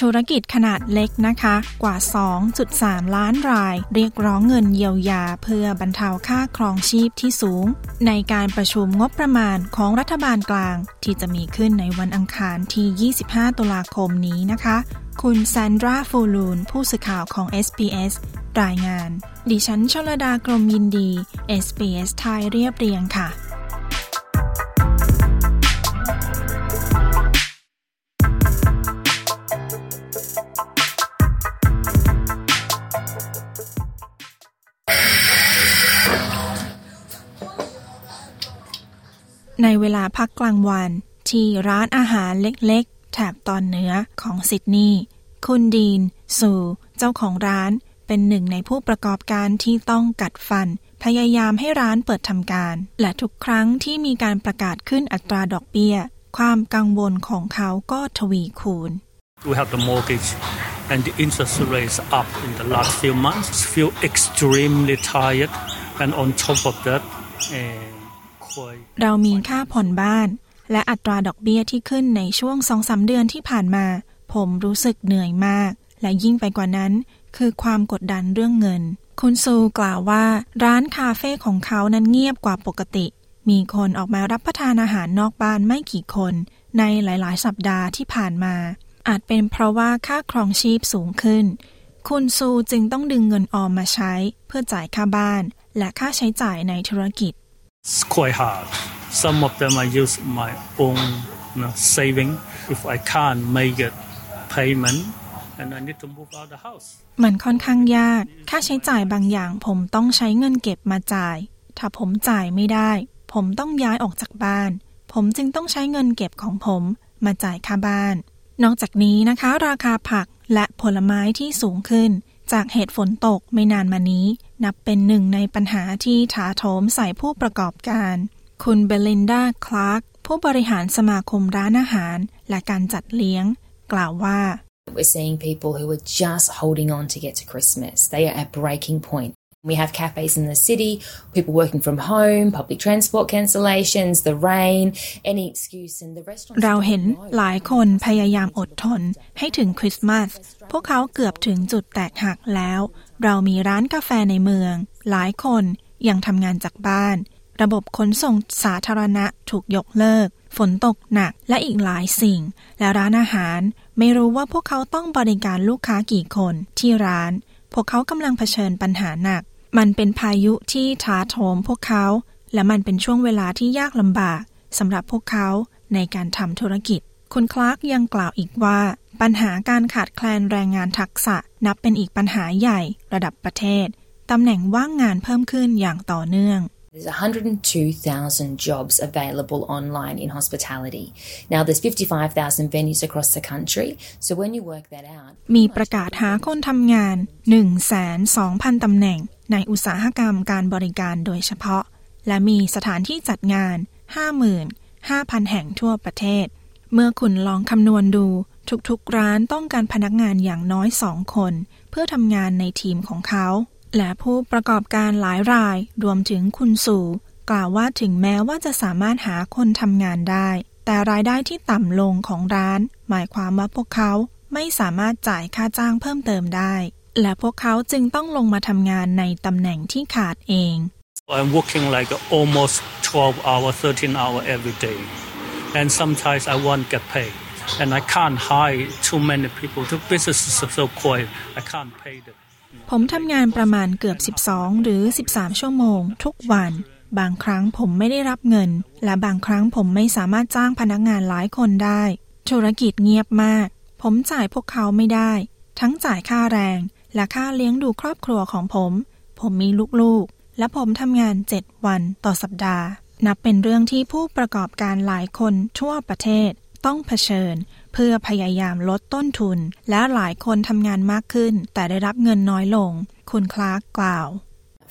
ธุรกิจขนาดเล็กนะคะ กว่า 2.3 ล้านราย เรียกร้องเงินเยียวยาเพื่อบรรเทาค่าครองชีพที่สูง ในการประชุมงบประมาณของรัฐบาลกลาง ที่จะมีขึ้นในวันอังคารที่ 25 ตุลาคมนี้นะคะ คุณแซนดราฟูลูน ผู้สื่อข่าวของ SBS รายงาน ดิฉันชลดากรมยินดี SBS ไทยเรียบเรียงค่ะ ในเวลาพักกลางวัน ที่ร้านอาหารเล็กๆ แถบตอนเหนือของซิดนีย์คุณดีน สู่ เจ้าของร้านเป็นหนึ่งในผู้ประกอบการที่ต้องกัดฟัน พยายามให้ร้านเปิดทำการ และทุกครั้งที่มีการประกาศขึ้นอัตราดอกเบี้ย ความกังวลของเขาก็ทวีคูณ We have the mortgage and the interest rates up in the last few months. Feel extremely tired, and on top of that, uh, เรามีค่าผ่อนบ้าน และอัตราดอกเบี้ยที่ขึ้นในช่วงสองสาเดือนที่ผ่านมา ผมรู้สึกเหนื่อยมาก และยิ่งไปกว่านั้น คือความกดดันเรื่องเงิน คุณซูกล่าวว่า ร้านคาเฟ่ของเขานั้นเงียบกว่าปกติ มีคนออกมารับประทานอาหารนอกบ้านไม่กี่คน ในหลายๆ สัปดาห์ที่ผ่านมา อาจเป็นเพราะว่าค่าครองชีพสูงขึ้น คุณซูจึงต้องดึงเงินออมมาใช้ เพื่อจ่ายค่าบ้าน และค่าใช้จ่ายในธุรกิจ It's quite hard. Some of them I use my own you know, saving. If I can't make a payment, and I need to move out the house. มันค่อนข้างยาก ค่าใช้จ่ายบางอย่างผมต้องใช้เงินเก็บมาจ่าย ถ้าผมจ่ายไม่ได้ ผมต้องย้ายออกจากบ้าน ผมจึงต้องใช้เงินเก็บของผมมาจ่ายค่าบ้าน นอกจากนี้นะคะ ราคาผักและผลไม้ที่สูงขึ้น จากเหตุฝนตกไม่นานมานี้ นับเป็นหนึ่งในปัญหาที่ถาโถมใส่ผู้ประกอบการ คุณเบลินดา คลาร์ก ผู้บริหารสมาคมร้านอาหาร และการจัดเลี้ยง กล่าวว่า We're seeing people who are just holding on to get to Christmas. They are at breaking point. We have cafes in the city, people working from home, public transport cancellations, the rain, any excuse and the restaurant เราเห็นหลายคนพยายามอดทนให้ถึงคริสต์มาส พวกเขาเกือบถึงจุดแตกหักแล้ว เรามีร้านกาแฟในเมือง หลายคนยังทำงานจากบ้าน ระบบขนส่งสาธารณะถูกยกเลิก ฝนตกหนักและอีกหลายสิ่ง และร้านอาหาร ไม่รู้ว่าพวกเขาต้องบริการลูกค้ากี่คนที่ร้าน พวกเขากำลังเผชิญปัญหาหนัก มันเป็นพายุที่ถาโถมพวกเขา และมันเป็นช่วงเวลาที่ยากลำบากสำหรับพวกเขาในการทำธุรกิจ คุณคลาร์กยังกล่าวอีกว่า ปัญหาการขาดแคลนแรงงานทักษะนับเป็นอีกปัญหาใหญ่ระดับประเทศ ตำแหน่งว่างงานเพิ่มขึ้นอย่างต่อเนื่อง There's 102,000 jobs available online in hospitality. Now there's 55,000 venues across the country. So when you work that out มีประกาศหาคนทำงาน1,200,000 ตำแหน่งในอุตสาหกรรมการบริการโดยเฉพาะ และมีสถานที่จัดงาน 55,000 แห่งทั่วประเทศ เมื่อคุณลองคำนวณดู ทุกๆร้านต้องการพนักงานอย่างน้อยสองคน เพื่อทำงานในทีมของเขา และผู้ประกอบการหลายรายรวมถึงคุณสู่ กล่าวว่าถึงแม้ว่าจะสามารถหาคนทำงานได้ แต่รายได้ที่ต่ำลงของร้าน หมายความว่าพวกเขาไม่สามารถจ่ายค่าจ้างเพิ่มเติมได้ และพวกเขาจึงต้องลงมาทำงานในตำแหน่งที่ขาดเอง I'm working like almost 12 hour 13 hour every day and sometimes I won't get paid and I can't hire too many people the business is so quiet I can't pay them ผมทำงานประมาณเกือบ 12 หรือ 13 ชั่วโมง ทุกวัน บางครั้งผมไม่ได้รับเงิน และบางครั้งผมไม่สามารถจ้างพนักงานหลายคนได้ ธุรกิจเงียบมาก ผมจ่ายพวกเขาไม่ได้ ทั้งจ่ายค่าแรง และค่าเลี้ยงดูครอบครัวของผม ผมมีลูกๆ และผมทำงาน 7 วันต่อสัปดาห์ นับเป็นเรื่องที่ผู้ประกอบการหลายคนทั่วประเทศต้องเผชิญ เพื่อพยายามลดต้นทุน และหลายคนทำงานมากขึ้น แต่ได้รับเงินน้อยลง คุณคลาร์กกล่าว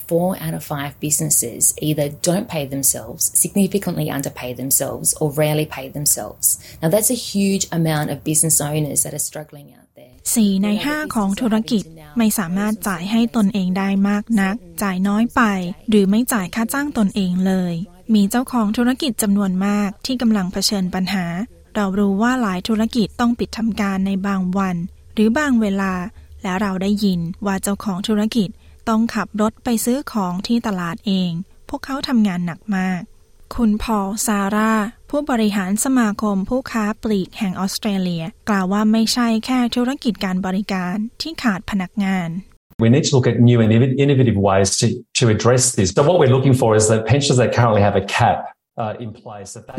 four out of five businesses either don't pay themselves, significantly underpay themselves, or rarely pay themselves. Now, that's a huge amount of business owners that are struggling out there. สี่ในห้าของธุรกิจไม่สามารถจ่ายให้ตนเองได้มากนัก จ่ายน้อยไป หรือไม่จ่ายค่าจ้างตนเองเลย มีเจ้าของธุรกิจจำนวนมากที่กำลังเผชิญปัญหา เรารู้ว่าหลายธุรกิจต้องปิดทำการในบางวัน หรือบางเวลา และเราได้ยินว่าเจ้าของธุรกิจต้องขับรถไปซื้อของที่ตลาดเอง พวกเขาทำงานหนักมาก คุณพอลซาร่า ผู้บริหารสมาคมผู้ค้าปลีกแห่งออสเตรเลีย กล่าวว่าไม่ใช่แค่ธุรกิจการบริการที่ขาดพนักงาน We need to look at new and innovative ways to, to address this. So what we're looking for is that pensions that currently have a cap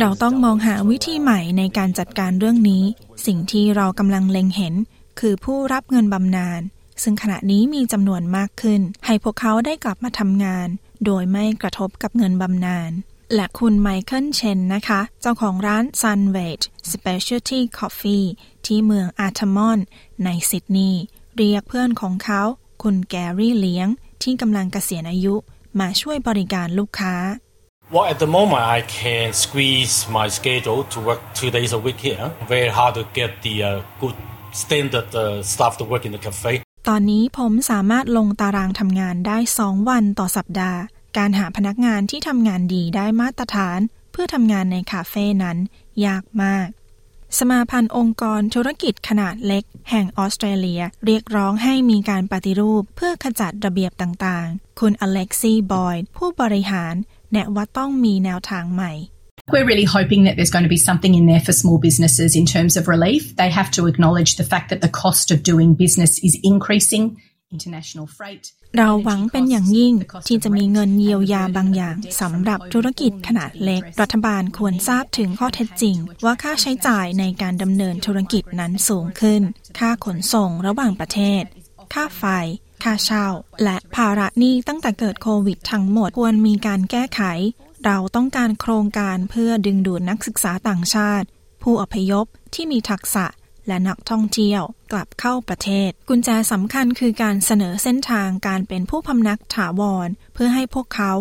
เราต้องมองหาวิธีใหม่ในการจัดการเรื่องนี้ สิ่งที่เรากำลังเล็งเห็น คือผู้รับเงินบำนาญซึ่งขณะนี้มีจำนวนมากขึ้น ให้พวกเขาได้กลับมาทำงาน โดยไม่กระทบกับเงินบำนาญและคุณไมเคิลเชนนะคะ เจ้าของร้าน Sunway Specialty Coffee ที่เมืองอาร์ทมอน ในซิดนีย์เรียกเพื่อนของเขา คุณแกรี่เลี้ยงที่กำลังเกษียณอายุมาช่วยบริการลูกค้า Well, at the moment, I can squeeze my schedule to work two days a week here. Very hard to get the uh, good standard uh, staff to work in the cafe. ตอนนี้ผมสามารถลงตารางทำงานได้สองวันต่อสัปดาห์ การหาพนักงานที่ทำงานดีได้มาตรฐาน เพื่อทำงานในคาเฟ่นั้น ยากมาก สมาพันธ์องค์กรธุรกิจขนาดเล็ก แห่งออสเตรเลีย เรียกร้องให้มีการปฏิรูปเพื่อขจัดระเบียบต่างๆ คุณอเล็กซี่บอยผู้บริหาร แนะว่าต้องมีแนวทางใหม่ We're really hoping that there's going to be something in there for small businesses in terms of relief. They have to acknowledge the fact that the cost of doing business is increasing. International freight. เราหวังเป็นอย่างยิ่งที่จะมีเงินเยียวยาบางอย่างสำหรับธุรกิจขนาดเล็ก รัฐบาลควรทราบถึงข้อเท็จจริง ว่าค่าใช้จ่ายในการดำเนินธุรกิจนั้นสูงขึ้น ค่าขนส่งระหว่างประเทศ ค่าไฟ ค่าเช่า และภาระหนี้ตั้งแต่เกิดโควิดทั้งหมดควรมีการแก้ไข เราต้องการโครงการเพื่อดึงดูดนักศึกษาต่างชาติ ผู้อพยพที่มีทักษะ และนักท่องเที่ยวกลับเข้าประเทศ กุญแจสำคัญคือการเสนอเส้นทางการเป็นผู้พำนักถาวร เพื่อให้พวกเขา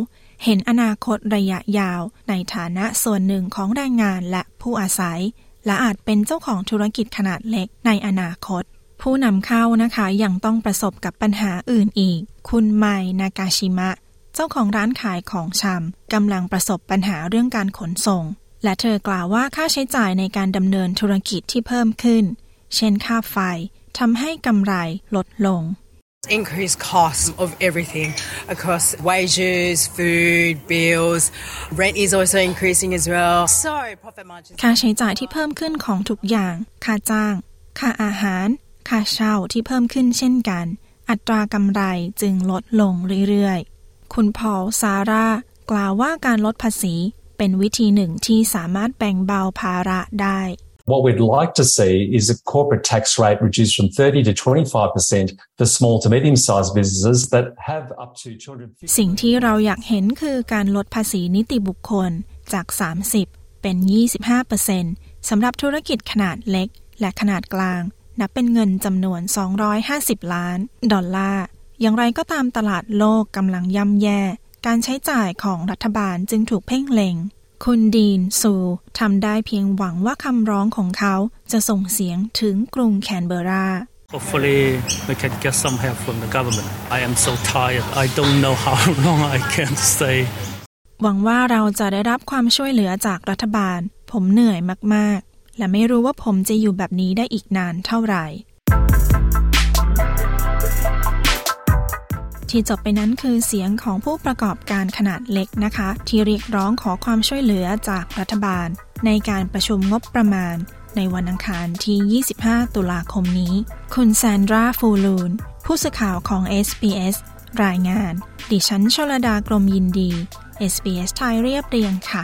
เห็นอนาคตระยะยาว ในฐานะส่วนหนึ่งของแรงงานและผู้อาศัย และอาจเป็นเจ้าของธุรกิจขนาดเล็กในอนาคต ผู้นำเข้านะคะยังต้องประสบกับปัญหาอื่นอีก คุณไมนากาชิมะ เจ้าของร้านขายของชำกำลังประสบปัญหาเรื่องการขนส่ง และเธอกล่าวว่าค่าใช้จ่ายในการดำเนินธุรกิจที่เพิ่มขึ้น เช่นค่าไฟทำให้กำไรลดลง increased costs of everything across wages, food, bills. Rent is also increasing as well. So profit margins. ค่าใช้จ่ายที่เพิ่มขึ้นของทุกอย่าง ค่าจ้าง ค่าอาหาร ค่าเช่าที่เพิ่มขึ้นเช่นกัน อัตรากำไรจึงลดลงเรื่อยๆ คุณพอลซาร่ากล่าวว่าการลดภาษี เป็นวิธีหนึ่งที่สามารถแบ่งเบาภาระได้ What we'd like to see is a corporate tax rate reduced from 30 to 25% for small to medium sized businesses that have up to 250 สิ่งที่เราอยากเห็นคือการลดภาษีนิติบุคคลจาก 30 เป็น 25%สำหรับธุรกิจขนาดเล็ก และขนาดกลาง นับเป็นเงินจำนวน 250 ล้าน ดอลลาร์ อย่างไรก็ตามตลาดโลกกำลังย่ำแย่ การใช้จ่ายของรัฐบาลจึงถูกเพ่งเล็ง คุณดีนซูทำได้เพียงหวังว่าคำร้องของเขาจะส่งเสียงถึงกรุงแคนเบรา Hopefully we can get some help from the government. I am so tired. I don't know how long I can stay. หวังว่าเราจะได้รับความช่วยเหลือจากรัฐบาล ผมเหนื่อยมาก ๆ และไม่รู้ว่าผมจะอยู่แบบนี้ได้อีกนานเท่าไหร่ ที่จบไปนั้นคือเสียงของผู้ประกอบการขนาดเล็กนะคะ ที่เรียกร้องขอความช่วยเหลือจากรัฐบาล ในการประชุมงบประมาณ ในวันอังคารที่ 25 ตุลาคมนี้ คุณแซนดราฟูลูน ผู้สื่อข่าวของ SBS รายงาน ดิฉันชลดากรมยินดี SBS ไทยเรียบเรียงค่ะ